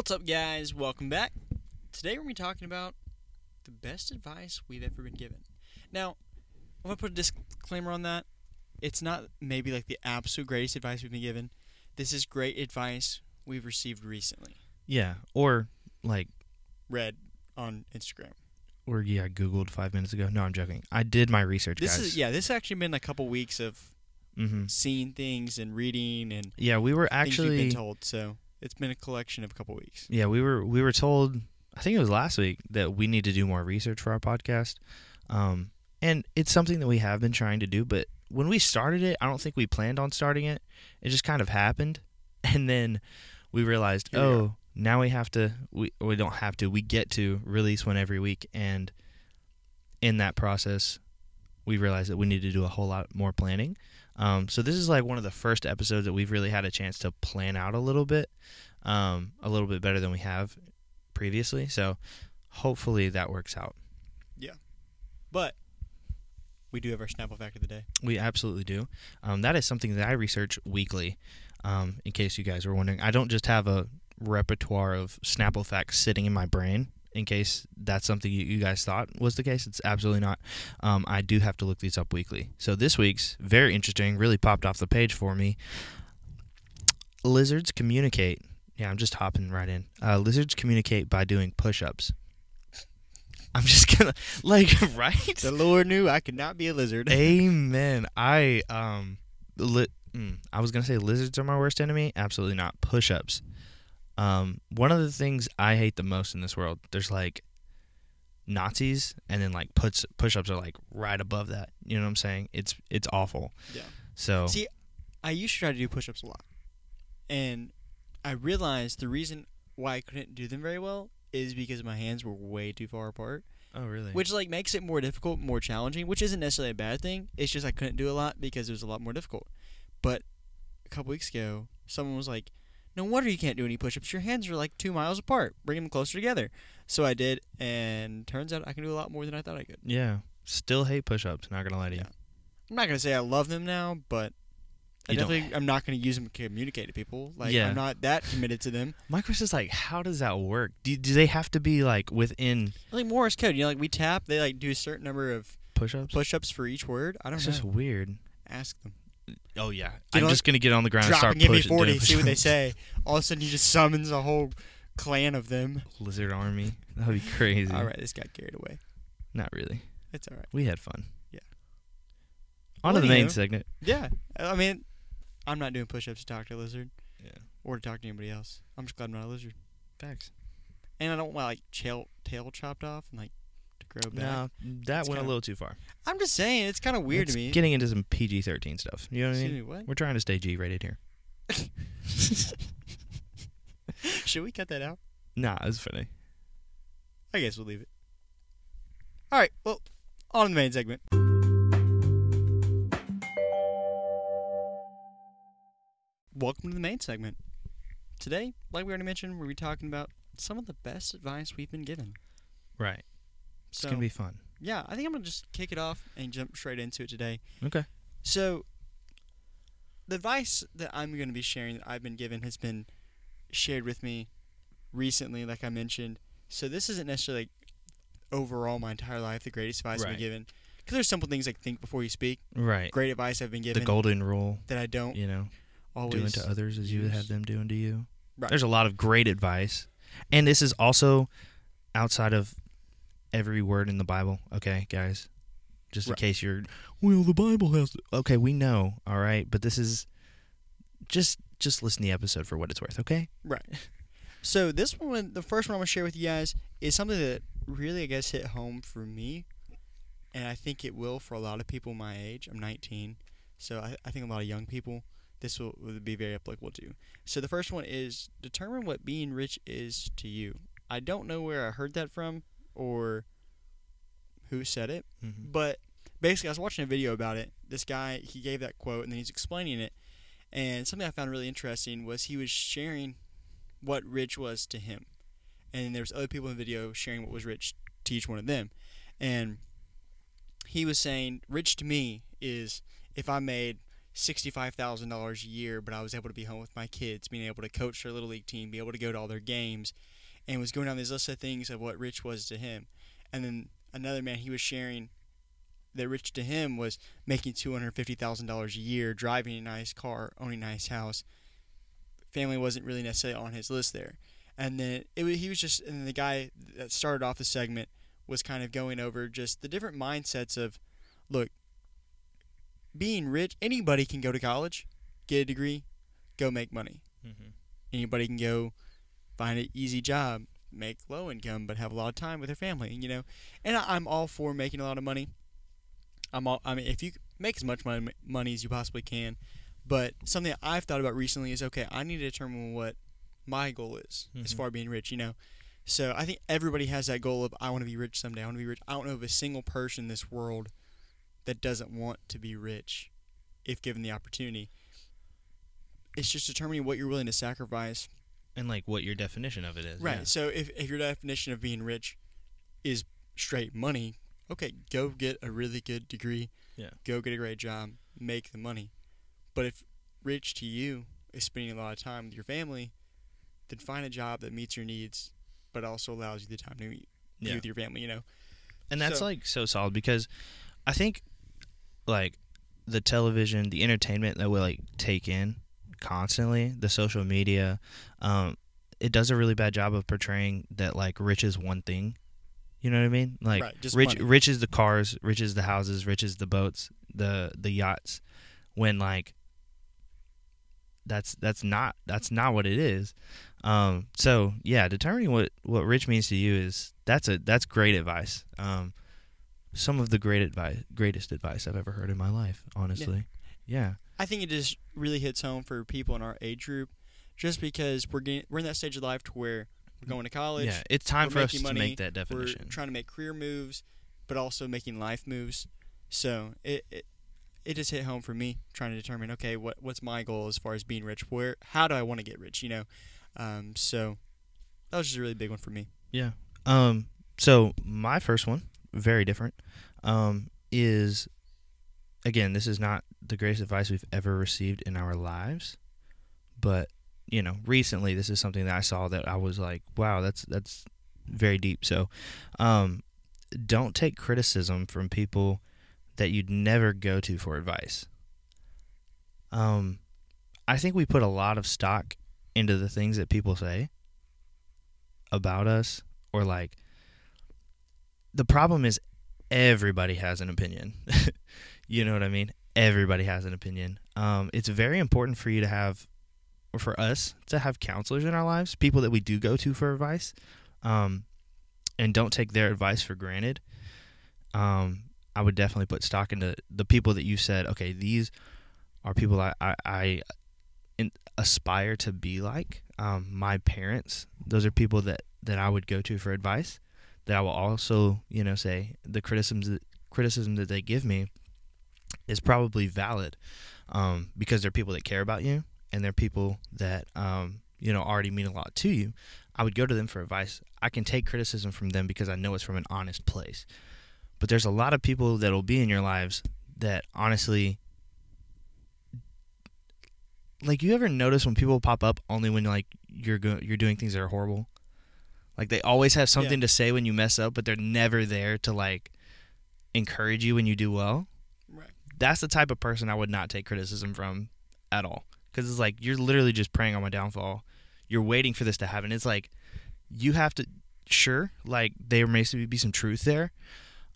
What's up, guys? Welcome back. Today we're going to be talking about the best advice we've ever been given. Now, I'm going to put a disclaimer on that. It's not maybe like the absolute greatest advice we've been given. This is great advice we've received recently. Yeah, or like, Read on Instagram. or yeah, I googled five minutes ago. No, I'm joking. I did my research, This guys. is yeah. This has actually been a couple weeks of hmm seeing things and reading and Yeah, we were actually. been told. So it's been a collection of a couple weeks. Yeah, we were we were told. I think it was last week that we need to do more research for our podcast, um, and it's something that we have been trying to do. But when we started it, I don't think we planned on starting it. It just kind of happened, and then we realized, Here we oh, now we have to. We we don't have to. We get to release one every week, and in that process, we realized that we need to do a whole lot more planning. Um, so this is like one of the first episodes that we've really had a chance to plan out a little bit, um, a little bit better than we have previously. So hopefully that works out. Yeah, but we do have our Snapple fact of the day. We absolutely do. Um, that is something that I research weekly. Um, in case you guys were wondering, I don't just have a repertoire of Snapple facts sitting in my brain. In case that's something you, you guys thought was the case, it's absolutely not. Um, I do have to look these up weekly. So this week's very interesting. Really popped off the page for me. Lizards communicate. Yeah, I'm just hopping right in. Uh, lizards communicate by doing push-ups. I'm just gonna like right. The Lord knew I could not be a lizard. Amen. I um, li- mm, I was gonna say lizards are my worst enemy. Absolutely not. Push-ups. Um, one of the things I hate the most in this world. There's like Nazis, and then like puts push-ups are like right above that. You know what I'm saying? It's it's awful. Yeah. So See, I used to try to do push-ups a lot, and I realized the reason why I couldn't do them very well is because my hands were way too far apart, oh really? which like makes it more difficult, more challenging. Which isn't necessarily a bad thing. It's just I couldn't do a lot because it was a lot more difficult. But a couple weeks ago, someone was like, "No wonder you can't do any push-ups. Your hands are like two miles apart. Bring them closer together." So I did, and turns out I can do a lot more than I thought I could. yeah. Still hate push-ups. Not gonna lie to you. Yeah. I'm not gonna say I love them now, but I definitely I'm not gonna use them to communicate to people. Like Yeah. I'm not that committed to them. My question is like, how does that work? Do do they have to be like within Like Morse code, you know, like we tap, they like do a certain number of push-ups? push-ups for each word. I don't It's know. It's just weird. Ask them. Oh yeah. Get I'm on- just gonna get on the ground and start and give me pushing. 40. See what they say. All of a sudden, you just summons a whole clan of them. Lizard army. That would be crazy. All right, this got carried away. Not really. It's all right. We had fun. Yeah. On to the main segment. Yeah, I mean, I'm not doing push-ups to talk to a lizard Yeah. or to talk to anybody else. I'm just glad I'm not a lizard, Facts. and I don't want like tail tail chopped off and like grow back. No, that It's went a kinda- little too far. I'm just saying it's kind of weird It's to me. Getting into some PG-13 stuff. You know what I mean? what? We're trying to stay G-rated here. Should we cut that out? Nah, it's funny. I guess we'll leave it. All right. Well, on to the main segment. Welcome to the main segment. Today, like we already mentioned, we'll be talking about some of the best advice we've been given. Right. It's gonna be fun. yeah, I think I'm gonna just kick it off and jump straight into it today. Okay. So, the advice that I'm going to be sharing that I've been given has been shared with me recently, like I mentioned. So, this isn't necessarily like, overall my entire life the greatest advice I've been given. Because there's simple things like think before you speak. Right. Great advice I've been given. The golden rule. that I don't You know, always doing to others as you would have them doing to you. Right. There's a lot of great advice, and this is also outside of every word in the Bible. Okay, guys, just in Right. case you're, well, the Bible has. Okay, we know, all right, but this is just just listen to the episode for what it's worth. Okay. Right. So this one, the first one I'm gonna share with you guys, is something that really, I guess, hit home for me, and I think it will for a lot of people my age. I'm 19, so I, I think a lot of young people this will, will be very applicable to. So the first one is determine what being rich is to you. I don't know where I heard that from or who said it, Mm-hmm. but basically, I was watching a video about it. This guy he gave that quote and then he's explaining it. And something I found really interesting was he was sharing what rich was to him, and there was other people in the video sharing what was rich to each one of them. And he was saying, rich to me is if I made sixty-five thousand dollars a year, but I was able to be home with my kids, being able to coach their little league team, be able to go to all their games, and was going down these list of things of what rich was to him. And then another man, he was sharing that rich to him was making two hundred fifty thousand dollars a year, driving a nice car, owning a nice house. Family wasn't really necessarily on his list there. And then it was, he was just, and the guy that started off the segment was kind of going over just the different mindsets of, look, being rich, anybody can go to college, get a degree, go make money. Mm-hmm. Anybody can go find an easy job, make low income, but have a lot of time with their family, and you know. And I, I'm all for making a lot of money. I'm all, I mean, if you make as much money, money as you possibly can, but something I've thought about recently is okay, I need to determine what my goal is as Mhm. far as being rich, you know. So I think everybody has that goal of I want to be rich someday. I want to be rich. I don't know of a single person in this world that doesn't want to be rich if given the opportunity. It's just determining what you're willing to sacrifice. And like what your definition of it is. Right. yeah. So if, if your definition of being rich is straight money, okay, go get a really good degree. Yeah. Go get a great job, make the money. But if rich to you is spending a lot of time with your family, then find a job that meets your needs but also allows you the time to be Yeah. with your family, you know. And that's So- like so solid because I think like the television, the entertainment that we like take in constantly, the social media, um, it does a really bad job of portraying that like rich is one thing. You know what I mean? Like right, just rich money. rich is the cars, rich is the houses, rich is the boats, the the yachts. When like that's that's not that's not what it is. Um, so yeah, determining what what rich means to you is that's a that's great advice. Um, some of the great advice, greatest advice I've ever heard in my life. Honestly, yeah, I think it just really hits home for people in our age group, just because we're getting we're in that stage of life to where we're going to college, yeah. It's time for us to money, make that definition. we're trying to make career moves, but also making life moves. So it, it it just hit home for me trying to determine okay what what's my goal as far as being rich where how do I want to get rich you know um, so that was just a really big one for me Yeah. Um. So my first one, very different, um, is again, this is not the greatest advice we've ever received in our lives, but you know, recently this is something that I saw that I was like, wow, that's that's very deep. So, um, don't take criticism from people that you'd never go to for advice. Um, I think we put a lot of stock into the things that people say about us or like the problem is everybody has an opinion. you know what I mean? Everybody has an opinion. Um, it's very important for you to have, or for us to have counselors in our lives, people that we do go to for advice, um, and don't take their advice for granted. Um, I would definitely put stock into the people that you said, okay, these are people I, I, I aspire to be like. Um, my parents, those are people that, that I would go to for advice. That I will also, you know, say the criticisms that, criticism that they give me is probably valid um, because they're people that care about you and they're people that um, you know already mean a lot to you. I would go to them for advice. I can take criticism from them because I know it's from an honest place. But there's a lot of people that will be in your lives that honestly like you ever notice when people pop up only when like you're go- you're doing things that are horrible like they always have something to say when you mess up but they're never there to like encourage you when you do well right that's the type of person i would not take criticism from at all. Because it's like you're literally just preying on my downfall. You're waiting for this to happen. It's like you have to sure like there may be some truth there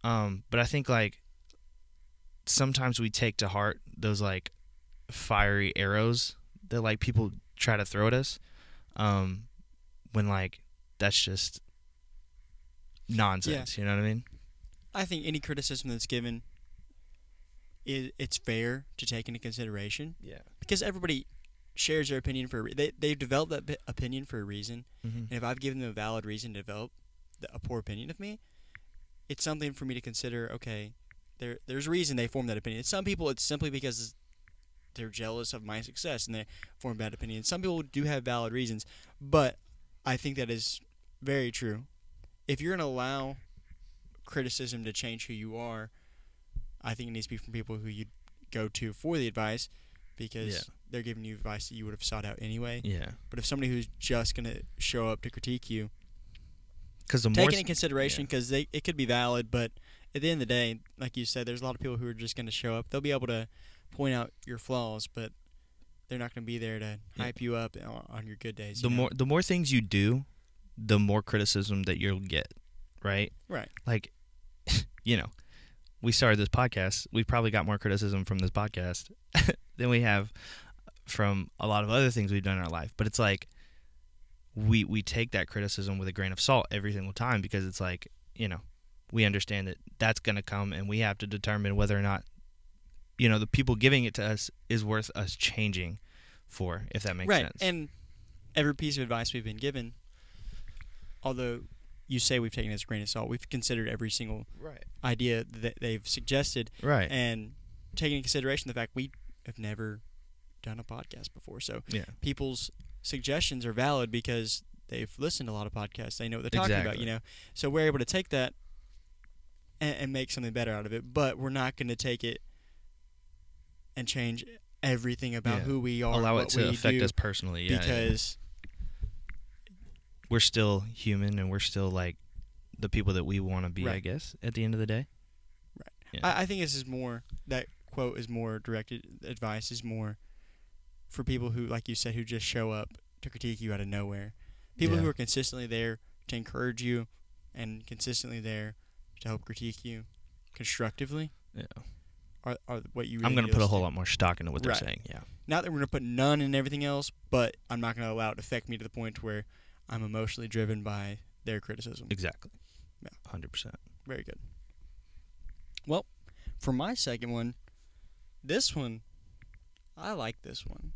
um but i think like sometimes we take to heart those like fiery arrows that like people try to throw at us um when like that's just nonsense you know what i mean? I think any criticism that's given is it's fair to take into consideration yeah because everybody shares their opinion for a re- they they've developed that opinion for a reason mm-hmm. and if I've given them a valid reason to develop the, a poor opinion of me it's something for me to consider okay there there's a reason they form that opinion some people it's simply because they're jealous of my success and they form bad opinions. some people do have valid reasons but I think that is very true if you're going to allow criticism to change who you are I think it needs to be from people who you go to for the advice because Yeah. they're giving you advice that you would have sought out anyway. Yeah, But if somebody who's just gonna show up to critique you, because the it into consideration because they it could be valid, but at the end of the day, like you said, there's a lot of people who are just gonna show up. They'll be able to point out your flaws, but they're not gonna be there to Yeah. hype you up on, your good days. the know? more the more things you do, the more criticism that you'll get, right? right, Like, you know, we started this podcast. We probably got more criticism from this podcast than we have from a lot of other things we've done in our life. But it's like we we take that criticism with a grain of salt every single time because it's like you know we understand that that's going to come and we have to determine whether or not you know the people giving it to us is worth us changing for if that makes right, sense. and every piece of advice we've been given, although you say we've taken it as a grain of salt, we've considered every single right, idea that they've suggested right, and taking into consideration the fact we have never done a podcast before. So yeah, people's suggestions are valid because they've listened to a lot of podcasts. They know what they're talking about, you know. So we're able to take that and, and make something better out of it. But we're not going to take it and change everything about Yeah. who we are, allow it to affect us personally. Yeah, yeah. because we're still human and we're still like the people that we want to be. I guess at the end of the day. Yeah. I, I think this is more that quote is more directed advice is more for people who, like you said, who just show up to critique you out of nowhere. People who are consistently there to encourage you and consistently there to help critique you constructively Yeah. are, are what you. Really I'm gonna put a whole lot more stock into what they're Right. saying. Yeah. Not that we're gonna put none in everything else, but I'm not gonna allow it to affect me to the point where I'm emotionally driven by their criticism. Exactly. Yeah. Hundred percent. Very good. Well, for my second one, this one, I like this one.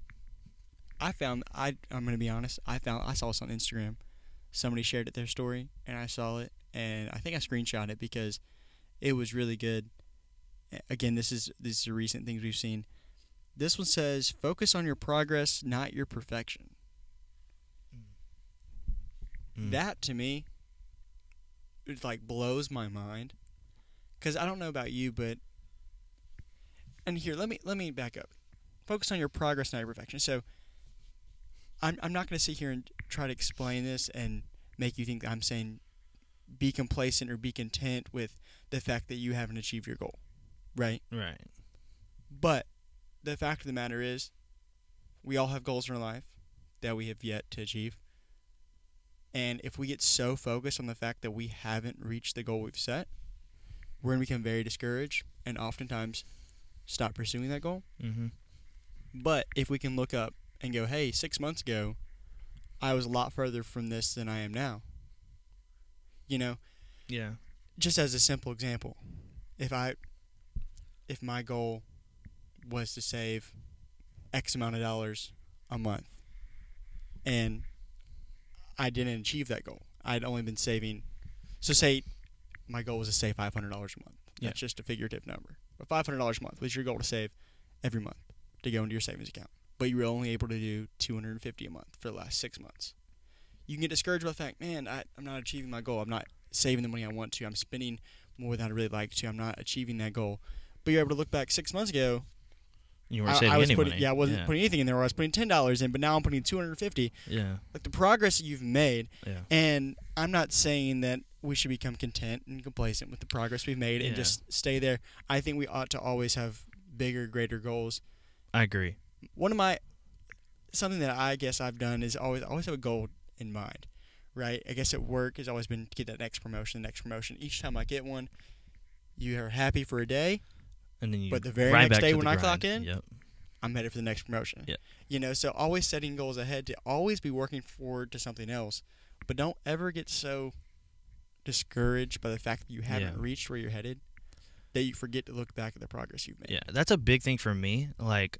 I found I I'm gonna be honest. I found I saw this on Instagram. Somebody shared it their story, and I saw it, and I think I screenshot it because it was really good. Again, this is these are recent things we've seen. This one says, "Focus on your progress, not your perfection." Mm. That to me, it like blows my mind, because I don't know about you, but and here let me let me back up. Focus on your progress, not your perfection. So, I'm I'm not going to sit here and try to explain this and make you think that I'm saying be complacent or be content with the fact that you haven't achieved your goal, right? Right. But the fact of the matter is, we all have goals in our life that we have yet to achieve. And if we get so focused on the fact that we haven't reached the goal we've set, we're going to become very discouraged and oftentimes stop pursuing that goal. Mm-hmm. But if we can look up and go, hey, six months ago, I was a lot further from this than I am now. You know, Yeah. just as a simple example, if I if my goal was to save X amount of dollars a month and I didn't achieve that goal. I'd only been saving so say my goal was to save five hundred dollars a month. Yeah. That's just a figurative number. But five hundred dollars a month was your goal to save every month to go into your savings account. But you were only able to do two hundred and fifty a month for the last six months. You can get discouraged by the fact, man, I, I'm not achieving my goal. I'm not saving the money I want to. I'm spending more than I'd really like to. I'm not achieving that goal. But you're able to look back six months ago. You weren't I, saving I was any putting, money. yeah, I wasn't yeah. putting anything in there. I was putting ten dollars in, but now I'm putting 250. Yeah. Like the progress that you've made, Yeah. and I'm not saying that we should become content and complacent with the progress we've made and just stay there. I think we ought to always have bigger, greater goals. I agree. One of my something that I guess I've done is always always have a goal in mind, right? I guess at work has always been to get that next promotion, the next promotion. Each time I get one, you are happy for a day. And then you. But the very right next day when I clock in, Yep. I'm headed for the next promotion. You know, so always setting goals ahead to always be working forward to something else, but don't ever get so discouraged by the fact that you haven't Yeah. reached where you're headed that you forget to look back at the progress you've made. Yeah, that's a big thing for me. Like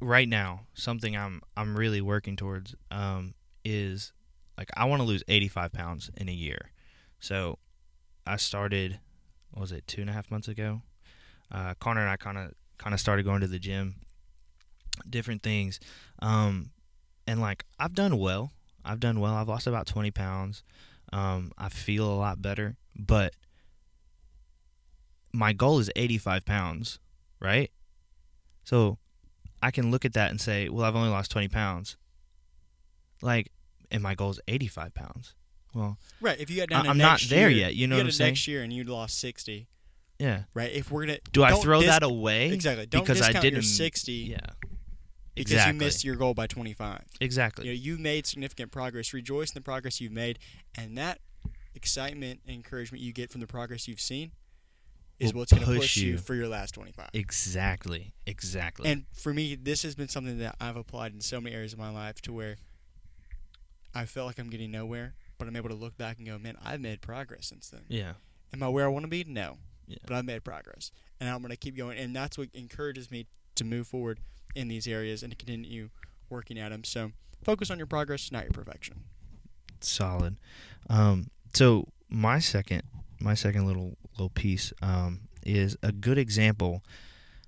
right now, something I'm I'm really working towards um, is like I want to lose 85 pounds in a year. So I started, what was it two and a half months ago? Uh, Conner and I kind of kind of started going to the gym, different things, um, and like I've done well. I've done well. I've lost about 20 pounds. Um, I feel a lot better, but my goal is 85 pounds, right? So I can look at that and say, well, I've only lost 20 pounds. Like, and my goal is 85 pounds. Well, Right. If you got down, I, I'm not there year- yet, you know got what I'm saying? Next year, and you lost sixty. Yeah. Right. If we're gonna Do I throw dis- that away? Exactly. Don't because I discount your didn't- sixty Yeah. because exactly. you missed your goal by twenty five. exactly. You know, you made significant progress. Rejoice in the progress you've made, and that excitement and encouragement you get from the progress you've seen is what's going to push push you. you. for your last 25. Exactly. Exactly. And for me, this has been something that I've applied in so many areas of my life to where I felt like I'm getting nowhere, but I'm able to look back and go, man, I've made progress since then. yeah. Am I where I want to be? No. Yeah. But I've made progress. And I'm going to keep going. And that's what encourages me to move forward in these areas and to continue working at them. So focus on your progress, not your perfection. solid. Um, so my second, my second little little piece um, is a good example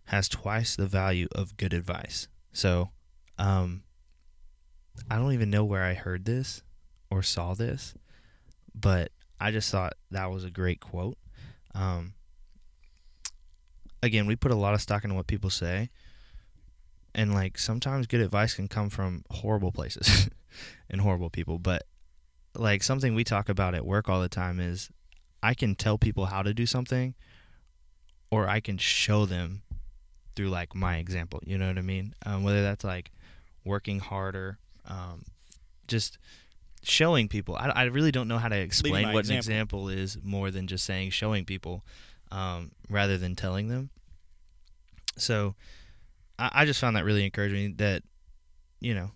has twice the value of good advice. So, um, I don't even know where I heard this or saw this, but I just thought that was a great quote. Um, again, we put a lot of stock in what people say, and like sometimes good advice can come from horrible places and horrible people, but like something we talk about at work all the time is I can tell people how to do something or I can show them through like my example. You know what I mean? Um, whether that's like working harder, um, just showing people. I, I really don't know how to explain what an example. example is more than just saying showing people um, rather than telling them. So I, I just found that really encouraging that, you know,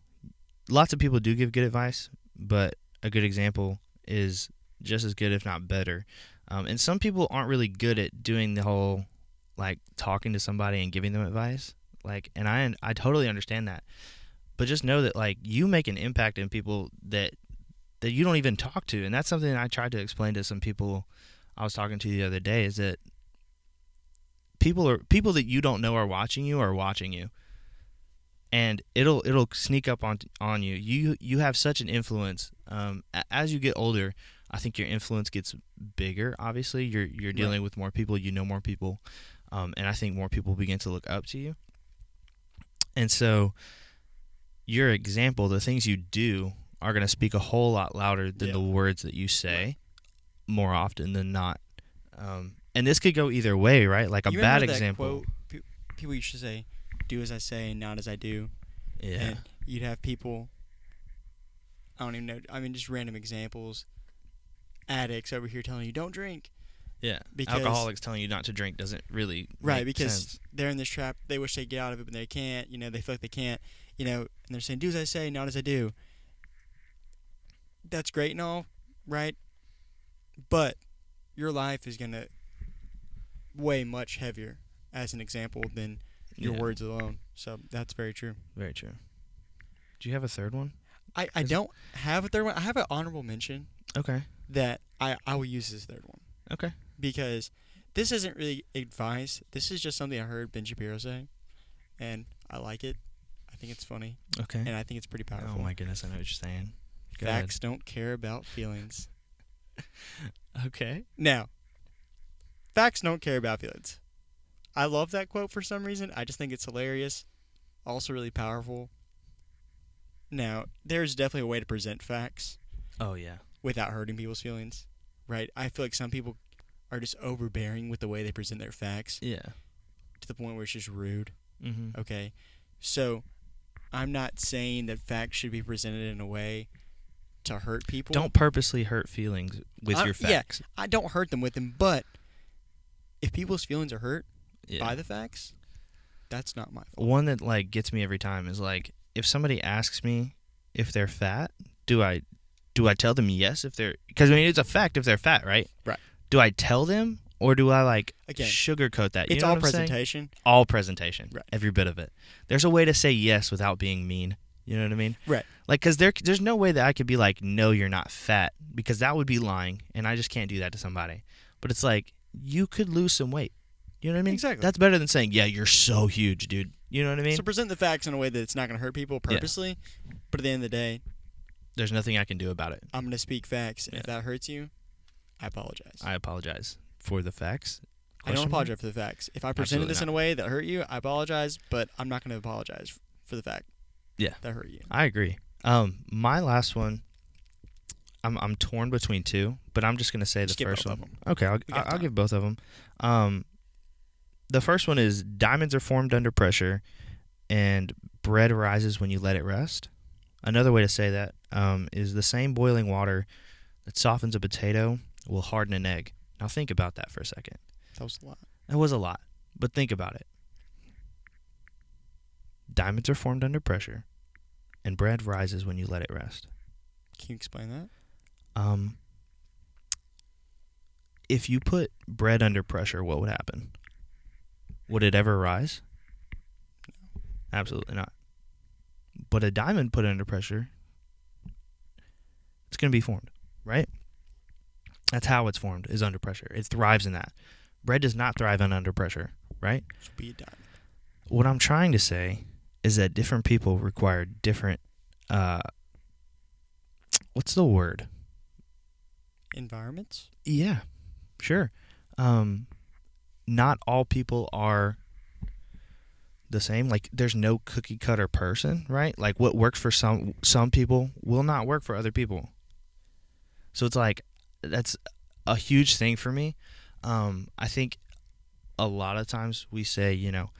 lots of people do give good advice, but a good example is just as good, if not better. Um, and some people aren't really good at doing the whole like talking to somebody and giving them advice. Like, and I I totally understand that, but just know that like you make an impact in people that that you don't even talk to, and that's something I tried to explain to some people I was talking to you the other day. Is that people are people that you don't know are watching you are watching you and it'll it'll sneak up on on you. You you have such an influence. Um, as you get older, I think your influence gets bigger. Obviously, you're you're dealing with more people. You know more people, um, and I think more people begin to look up to you. And so, your example, the things you do, are going to speak a whole lot louder than Yeah. the words that you say, more often than not. Um, and this could go either way, right? Like a You bad that example. Quote, people used to say, "Do as I say, and not as I do." Yeah. And you'd have people. I don't even know. I mean, just random examples. Addicts over here telling you don't drink. Yeah, Because- alcoholics telling you not to drink doesn't really Right, because sense. they're in this trap. They wish they get out of it, but they can't. You know, they feel like they can't. You know, and they're saying, "Do as I say, not as I do." That's great and all, right? But your life is gonna weigh much heavier as an example than your Yeah, words alone. So that's very true. Very true. Do you have a third one? I, I Is- don't have a third one. I have an honorable mention Okay. that I, I will use as third one Okay. because this isn't really advice. This is just something I heard Ben Shapiro say, and I like it. I think it's funny, Okay. and I think it's pretty oh powerful. Oh my goodness, I know what you're saying. Go Facts don't care about feelings. Okay. Now, facts don't care about feelings. I love that quote for some reason. I just think it's hilarious, also really powerful. Now, there's definitely a way to present facts Oh yeah. without hurting people's feelings, right? I feel like some people are just overbearing with the way they present their facts Yeah. to the point where it's just rude. Mm-hmm. Okay, so I'm not saying that facts should be presented in a way to hurt people. Don't purposely hurt feelings with Uh, your yeah. facts. I don't hurt them with them, but if people's feelings are hurt Yeah. by the facts, that's not my fault. One that like gets me every time is like if somebody asks me if they're fat, do I do I tell them yes if they're because I mean it's a fact if they're fat, right? Right. Do I tell them or do I like Again, sugarcoat that? You It's know all what I'm saying? presentation. all presentation, Right. every bit of it. There's a way to say yes without being mean. You know what I mean? Right. Like, cause there, there's no way that I could be like, no, you're not fat, because that would be lying, and I just can't do that to somebody. But it's like you could lose some weight. You know what I mean? Exactly. That's better than saying, yeah, you're so huge, dude. You know what I mean? so present the facts in a way that it's not going to hurt people purposely, but at the end of the day, There's nothing I can do about it. I'm going to speak facts. and If that hurts you, I apologize. I apologize for the facts. I don't Question apologize for the facts. If I presented Absolutely this in a way that hurt you, I apologize, but I'm not going to apologize for the fact Yeah. that hurt you. I agree. Um, my last one, I'm I'm torn between two, but I'm just gonna say the first one. Okay, I'll, I'll time. give both of them. Um, the first one is diamonds are formed under pressure, and bread rises when you let it rest. Another way to say that um, is the same boiling water that softens a potato will harden an egg. Now think about that for a second. That was a lot. That was a lot, but think about it. Diamonds are formed under pressure, and bread rises when you let it rest. Can you explain that? Um, if you put bread under pressure, what would happen? Would it ever rise? Absolutely not. But a diamond put under pressure, it's going to be formed, right? That's how it's formed, is under pressure. It thrives in that. Bread does not thrive on under pressure, right? Should be a diamond. What I'm trying to say is that different people require different, uh, what's the word? Environments? Yeah, sure. Um, not all people are the same. Like, there's no cookie cutter person, right? Like, what works for some some people will not work for other people. So it's like that's a huge thing for me. Um, I think a lot of times we say, you know,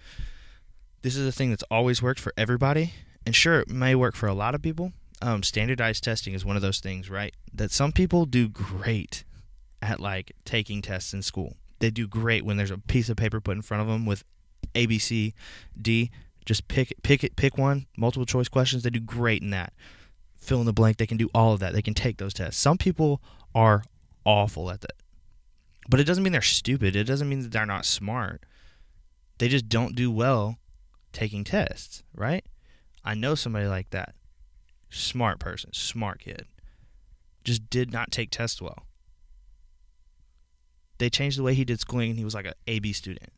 this is a thing that's always worked for everybody, and sure, it may work for a lot of people. Um, standardized testing is one of those things, right? That some people do great at like taking tests in school. They do great when there's a piece of paper put in front of them with A, B, C, D. Just pick pick it, pick one. Multiple choice questions. They do great in that. Fill in the blank. They can do all of that. They can take those tests. Some people are awful at that, but it doesn't mean they're stupid. It doesn't mean that they're not smart. They just don't do well taking tests, right? I know somebody like that. Smart person, smart kid. Just did not take tests well. They changed the way he did schooling and he was like a AB student.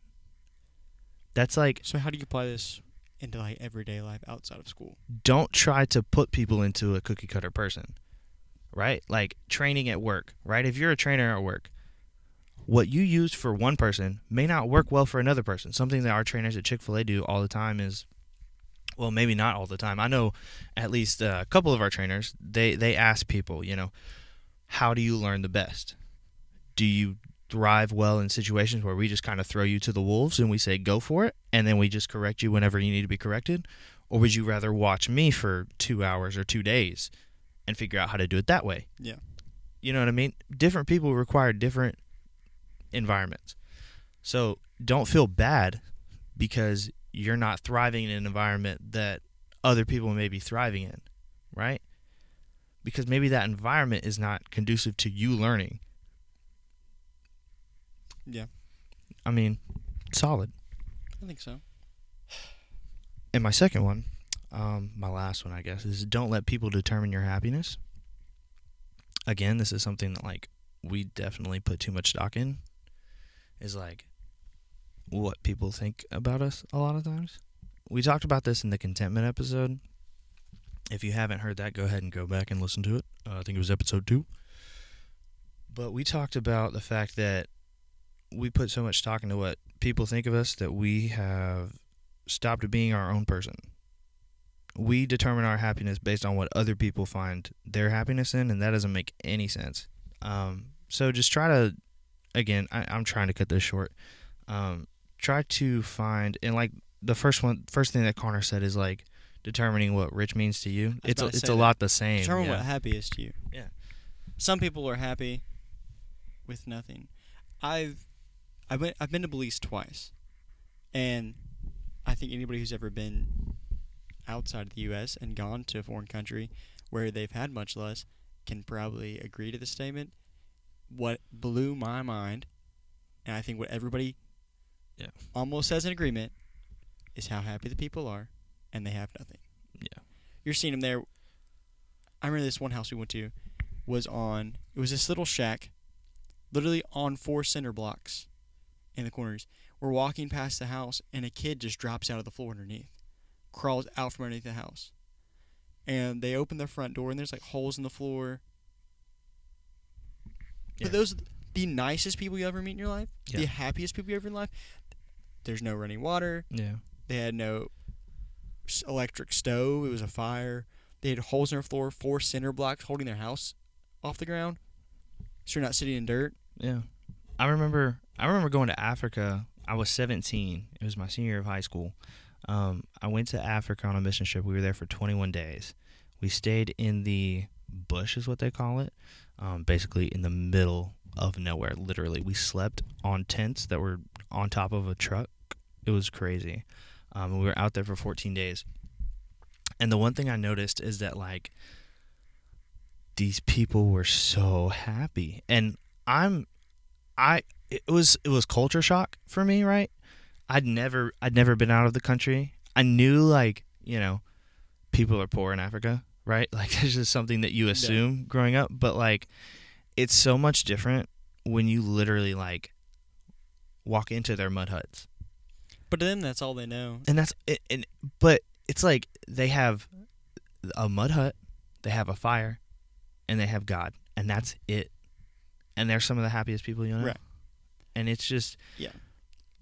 That's like So how do you apply this into like everyday life outside of school? don't try to put people into a cookie cutter person. Right? Like training at work, right? If you're a trainer at work, what you use for one person may not work well for another person. Something that our trainers at Chick fil A do all the time is well, maybe not all the time. I know at least uh, a couple of our trainers, they, they ask people, you know, how do you learn the best? Do you thrive well in situations where we just kind of throw you to the wolves and we say go for it and then we just correct you whenever you need to be corrected? Or would you rather watch me for two hours or two days and figure out how to do it that way? Yeah. You know what I mean? Different people require different environments. So don't feel bad because you're not thriving in an environment that other people may be thriving in, right? Because maybe that environment is not conducive to you learning. Yeah, I mean, solid. I think so. And my second one, um, my last one, I guess, is don't let people determine your happiness. Again, this is something that like we definitely put too much stock in. Is like what people think about us a lot of times. We talked about this in the contentment episode. If you haven't heard that, go ahead and go back and listen to it. Uh, I think it was episode two. But we talked about the fact that we put so much stock into what people think of us that we have stopped being our own person. We determine our happiness based on what other people find their happiness in, and that doesn't make any sense. Um, so just try to, again, I, I'm trying to cut this short. Um, try to find, and like the first one, first thing that Conner said is like determining what rich means to you. It's a, it's a that. lot the same. Determine yeah. what happy is to you. Yeah. Some people are happy with nothing. I've I've been I've been to Belize twice, and I think anybody who's ever been outside of the U.S. and gone to a foreign country where they've had much less can probably agree to the statement. What blew my mind, and I think what everybody Yeah. almost says in agreement, is how happy the people are, and they have nothing. Yeah. You're seeing them there. I remember this one house we went to was on. It was this little shack, literally on four cinder blocks, in the corners. We're walking past the house, and a kid just drops out of the floor underneath, crawls out from underneath the house, and they open the front door, and there's like holes in the floor. Yeah. But those, the nicest people you ever meet in your life, the happiest people you ever in life. There's no running water. Yeah. They had no electric stove. It was a fire. They had holes in their floor, four cinder blocks holding their house off the ground, so you're not sitting in dirt. Yeah. I remember I remember going to Africa. I was 17. It was my senior year of high school. Um, I went to Africa on a mission trip. We were there for 21 days. We stayed in the bush, is what they call it. Um, basically, in the middle of nowhere, literally. We slept on tents that were on top of a truck. It was crazy. Um, we were out there for 14 days. And the one thing I noticed is that, like, these people were so happy. And I'm I it was it was culture shock for me, right? I'd never I'd never been out of the country. I knew like, you know, people are poor in Africa, right? Like it's just something that you assume growing up, but like it's so much different when you literally like walk into their mud huts. But to them, that's all they know. And that's it and but it's like they have a mud hut, they have a fire, and they have God, and that's it. And they're some of the happiest people you know. Right. And it's just yeah.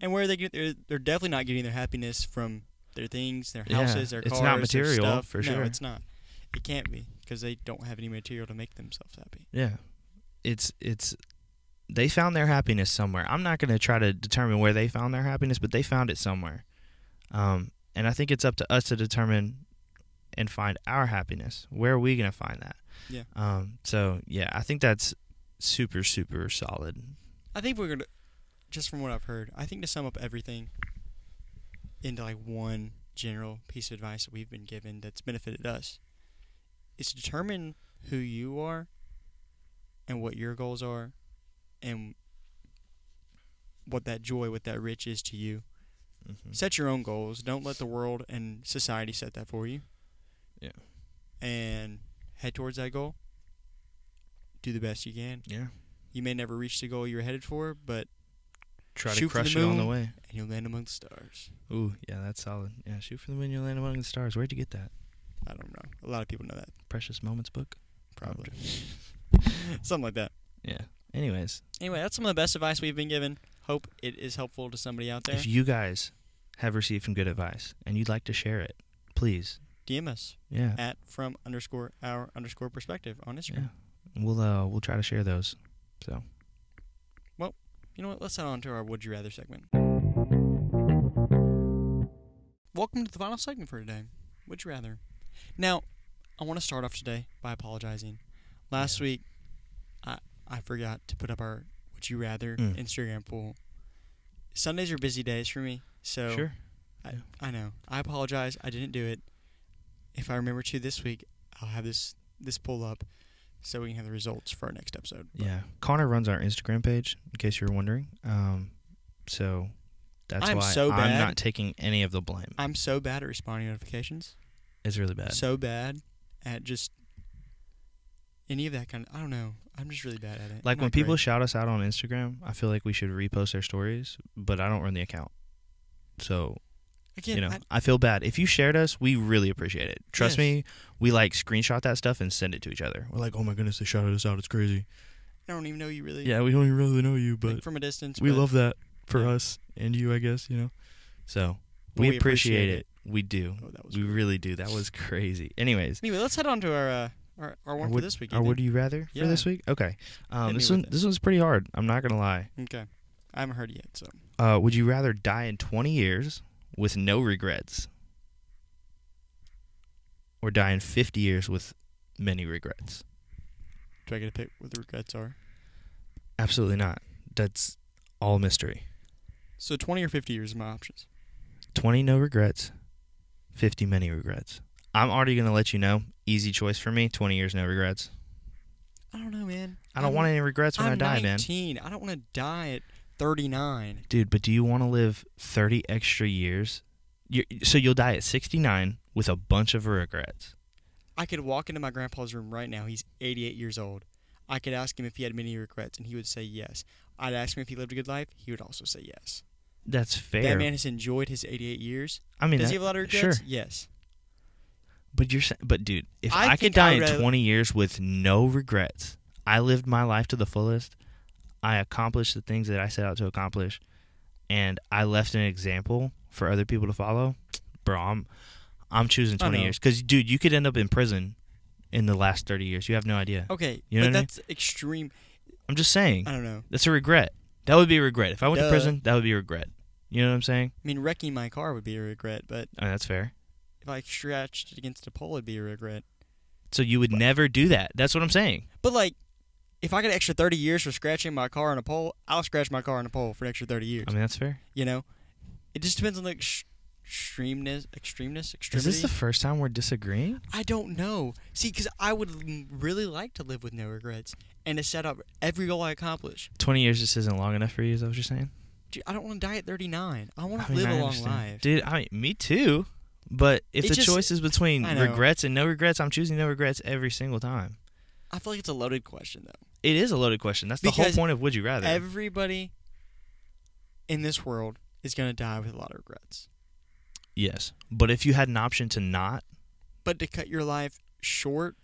And where they get, they're, they're definitely not getting their happiness from their things, their Yeah, houses, their it's cars, not their material, stuff. for no, sure. it's not. It can't be because they don't have any material to make themselves happy. Yeah. It's it's they found their happiness somewhere. I'm not going to try to determine where they found their happiness, but they found it somewhere. Um and I think it's up to us to determine and find our happiness. Where are we going to find that? Yeah. Um so yeah, I think that's super super solid. I think we're gonna, just from what I've heard, I think to sum up everything into like one general piece of advice that we've been given that's benefited us is to determine who you are and what your goals are and what that joy, what that rich is to you. Mm-hmm. Set your own goals. Don't let the world and society set that for you. Yeah. And head towards that goal. Do the best you can. Yeah. You may never reach the goal you're headed for, but Try to crush it on the way. and you'll land among the stars. Ooh, yeah, that's solid. Yeah, shoot for the moon, you'll land among the stars. Where'd you get that? I don't know. A lot of people know that, Precious Moments book? probably. Something like that. Yeah. Anyways, Anyway, that's some of the best advice we've been given. Hope it is helpful to somebody out there. if you guys have received some good advice and you'd like to share it, please. DM us Yeah. at from underscore our underscore perspective on Instagram. Yeah. We'll uh we'll try to share those. So Well, You know what? Let's head on to our Would You Rather segment. Welcome to the final segment for today. Would you rather? Now, I want to start off today by apologizing. Last Yeah. week, I I forgot to put up our Would You Rather Mm. Instagram poll. Sundays are busy days for me, so sure. I, Yeah. I know. I apologize. I didn't do it. If I remember to this week, I'll have this this pull up so we can have the results for our next episode. But Yeah. Conner runs our Instagram page, in case you were wondering. Um so that's I'm why so I'm not taking any of the blame. I'm so bad at responding to notifications. It's really bad. So bad at just any of that kind of. I don't know. I'm just really bad at it. like when people great. shout us out on Instagram, I feel like we should repost their stories, but I don't run the account. So Again, you know, I, I, feel bad. If you shared us, we really appreciate it. Trust Yes. me, we like screenshot that stuff and send it to each other. We're like, oh my goodness, they shouted us out. It's crazy. I don't even know you really. Yeah, we don't even really know you, like, but from a distance. we love that for yeah. us and you, I guess, you know. So we, we appreciate, appreciate it. We do. Oh, that was. We weird. really do. That was crazy. Anyways, Anyway, let's head on to our uh, our, our one Our for this week. or Ethan. would you rather Yeah. for this week? Okay. Um, this one this one's pretty hard. I'm not gonna lie. Okay, I haven't heard it yet. So Uh, would you rather die in 20 years with no regrets, or die in 50 years with many regrets? do I get to pick what the regrets are? Absolutely not. That's all mystery. So 20 or 50 years are my options. 20 no regrets, 50 many regrets. I'm already gonna let you know. Easy choice for me. 20 years no regrets. I don't know, man. I don't I'm- want any regrets when I'm I die, man. 19. I don't want to die at 39. Dude, but do you want to live 30 extra years? you so you'll die at 69 with a bunch of regrets. I could walk into my grandpa's room right now. He's 88 years old. I could ask him if he had many regrets, and he would say yes. I'd ask him if he lived a good life. He would also say yes. That's fair. That man has enjoyed his 88 years. I mean, Does that- he have a lot of regrets? Sure, Yes. but you're but dude, if I I, could die I'd in 20 years with no regrets, I lived my life to the fullest. I accomplished the things that I set out to accomplish, and I left an example for other people to follow, bro, I'm I'm choosing 20 years because dude, you could end up in prison in the last 30 years. You have no idea. Okay, You know but what I mean? that's extreme. I'm just saying I don't know. that's a regret. That would be a regret. If I went Duh. to prison, that would be a regret. You know what I'm saying? I mean, wrecking my car would be a regret, but I mean, that's fair. if I scratched it against a pole, it'd be a regret. So you would never do that. That's what I'm saying. But like, if I get an extra thirty years for scratching my car on a pole, I'll scratch my car on a pole for an extra thirty years. I mean, that's fair. you know, it just depends on the ex- extremeness, extremeness, Is this the first time we're disagreeing? I don't know. See, because I would really like to live with no regrets and to set up every goal I accomplish. 20 years just isn't long enough for you. Is that what you're saying? Dude, I don't want to die at 39. I want I to mean, live I a long life. Dude, I mean, me too. But if It the just- choice is between regrets and no regrets, I'm choosing no regrets every single time. I feel like it's a loaded question though. It is a loaded question. That's the whole point of Would You Rather. Everybody in this world is going to die with a lot of regrets. Yes. But if you had an option to not But to cut your life short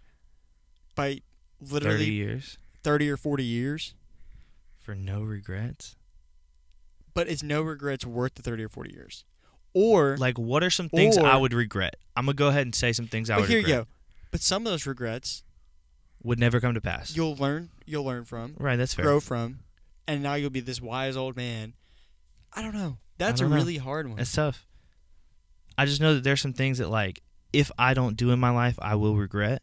by literally 30 literally years 30 or 40 years, for no regrets, but is no regrets worth the 30 or 40 years? Or like what are some things I would regret? I'm going to go ahead and say some things I but would here you go. But some of those regrets Would never come to pass. you'll learn you'll learn from, right, that's fair. grow from, and now you'll be this wise old man. I don't know. That's don't a know. really hard one. It's tough. I just know that there's some things that like if I don't do in my life, I will regret.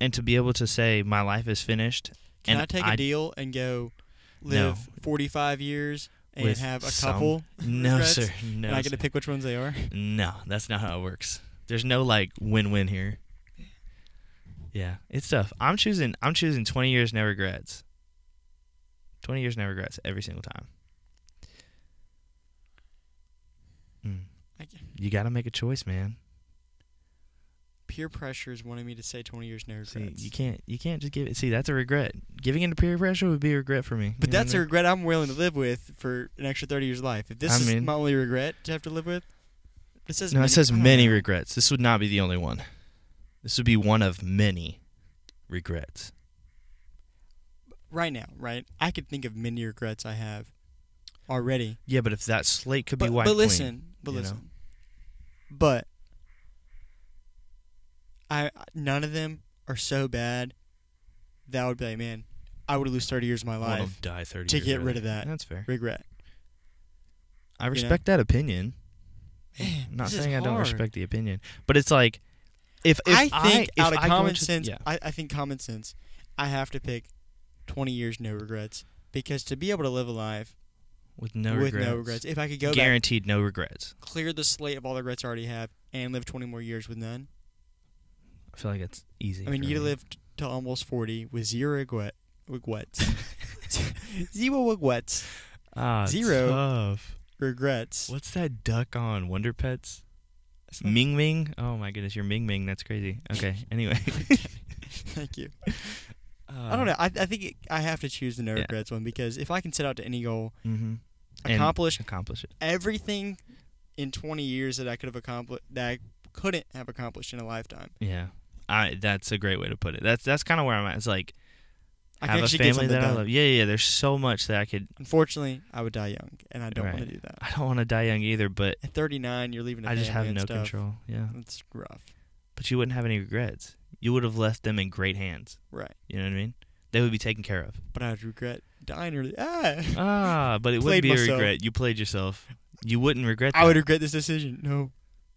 And to be able to say my life is finished Can and I take I- a deal and go No. live 45 years and have a some- couple? No, regrets? sir. No. and I get to pick which ones they are. No, that's not how it works. There's no like win-win here. Yeah, it's tough. I'm choosing I'm choosing 20 years no regrets. 20 years no regrets every single time. Mm. You got to make a choice, man. peer pressure is wanting me to say 20 years no See, regrets. you can't you can't just give it. See, that's a regret. Giving into peer pressure would be a regret for me. but You that's a regret I'm willing to live with for an extra 30 years of life. If this I is mean- my only regret to have to live with, it says No, many, it says many know. regrets. This would not be the only one. This would be one of many regrets. right now, right? I could think of many regrets I have already. Yeah, but if that slate could be But, wiped but clean, listen, but you know? listen. But I none of them are so bad that I would be like, man, I would lose 30 years of my life. to die 30 to years get rid of that. That's fair. Regret. I know? respect that opinion. Man, I'm not saying I don't respect the opinion, but it's like if, if I think if out of I common into- sense, yeah. I, I think common sense, I have to pick 20 years no regrets because to be able to live a life with no with regrets, no regrets, if I could go back, guaranteed no regrets. clear the slate of all the regrets I already have, and live 20 more years with none. I feel like it's easy. I mean, you me. live t- to almost 40 with zero regret, regrets, zero regrets, ah, zero. Tough. regrets. What's that duck on Wonder Pets? Ming Ming. Oh my goodness, you're Ming Ming. That's crazy. Okay. Anyway. Thank you. I don't know. I, I think it, I have to choose the no Yeah. regrets one because if I can set out to any goal, Mm-hmm. accomplish accomplish it. everything in 20 years that I could have accomplished that I couldn't have accomplished in a lifetime. Yeah. I that's a great way to put it. That's that's kind of where I'm at. It's like I have can a family that I love. Yeah, yeah. There's so much that I could. Unfortunately, I would die young, and I don't want to do that. I don't want to die young either, but At 39, you're leaving. a I just have no stuff. control. Yeah. It's rough, But you wouldn't have any regrets. You would have left them in great hands. right? You know what I mean? They would be taken care of. But I would regret dying early. Ah, Ah, but it wouldn't be a regret. You played yourself. You wouldn't regret that. I would regret this decision. No,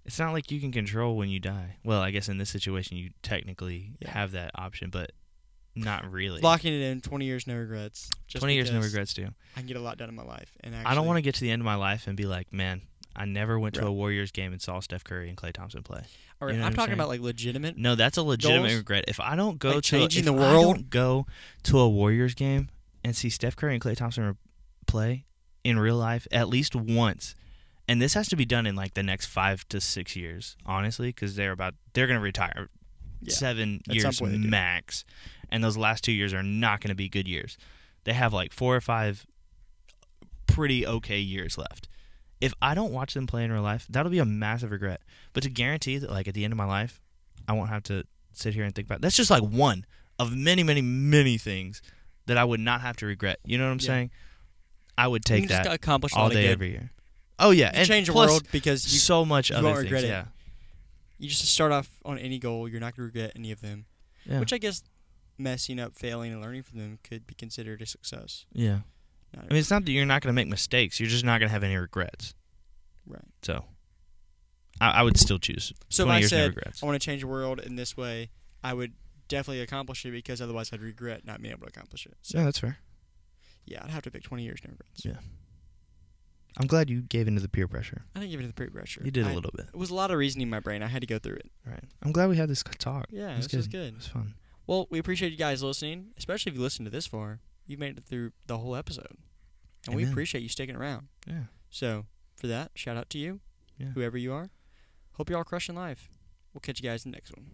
It's not like you can control when you die. Well, I guess in this situation you technically Yeah. have that option, but not really. locking it in. 20 years, no regrets. Just 20 years no regrets too. I can get a lot done in my life, and actually, I don't want to get to the end of my life and be like, man, I never went to a Warriors game and saw Steph Curry and Klay Thompson play. Or you know I'm I'm talking saying? about like legitimate. No, that's a legitimate Goals? regret. If I don't go Like to changing if the world? go to a Warriors game and see Steph Curry and Klay Thompson re- play in real life at least once, and this has to be done in like the next five to six years, honestly, because they're about they're gonna retire Yeah. seven At years point they do. max, and those last two years are not gonna be good years. They have like four or five pretty okay years left. If I don't watch them play in real life, that'll be a massive regret. But to guarantee that, like at the end of my life, I won't have to sit here and think about. That's just like one of many, many, many things that I would not have to regret. You know what I'm Yeah. saying? I would take that accomplish all day every year. Oh yeah, You and change the world because you so much you other won't things. regret it. Yeah, you just start off on any goal. You're not going to regret any of them. yeah, Which I guess messing up, failing, and learning from them could be considered a success. yeah. I mean, it's not that you're not going to make mistakes. You're just not going to have any regrets. right. So, I, I would still choose. So if 20 I said regrets. I want to change the world in this way, I would definitely accomplish it because otherwise I'd regret not being able to accomplish it. So yeah, that's fair. yeah, I'd have to pick 20 years no regrets. Yeah. I'm glad you gave into the peer pressure. I didn't give it to the peer pressure. You did a I- little bit. It was a lot of reasoning in my brain. I had to go through it. Right. I'm glad we had this talk. Yeah, It was this was good. good. It was fun. Well, we appreciate you guys listening, especially if you listened to this far. You've made it through the whole episode. And we appreciate you sticking around. Yeah. So, for that, shout out to you, Yeah. whoever you are. Hope you're all crushing life. We'll catch you guys in the next one.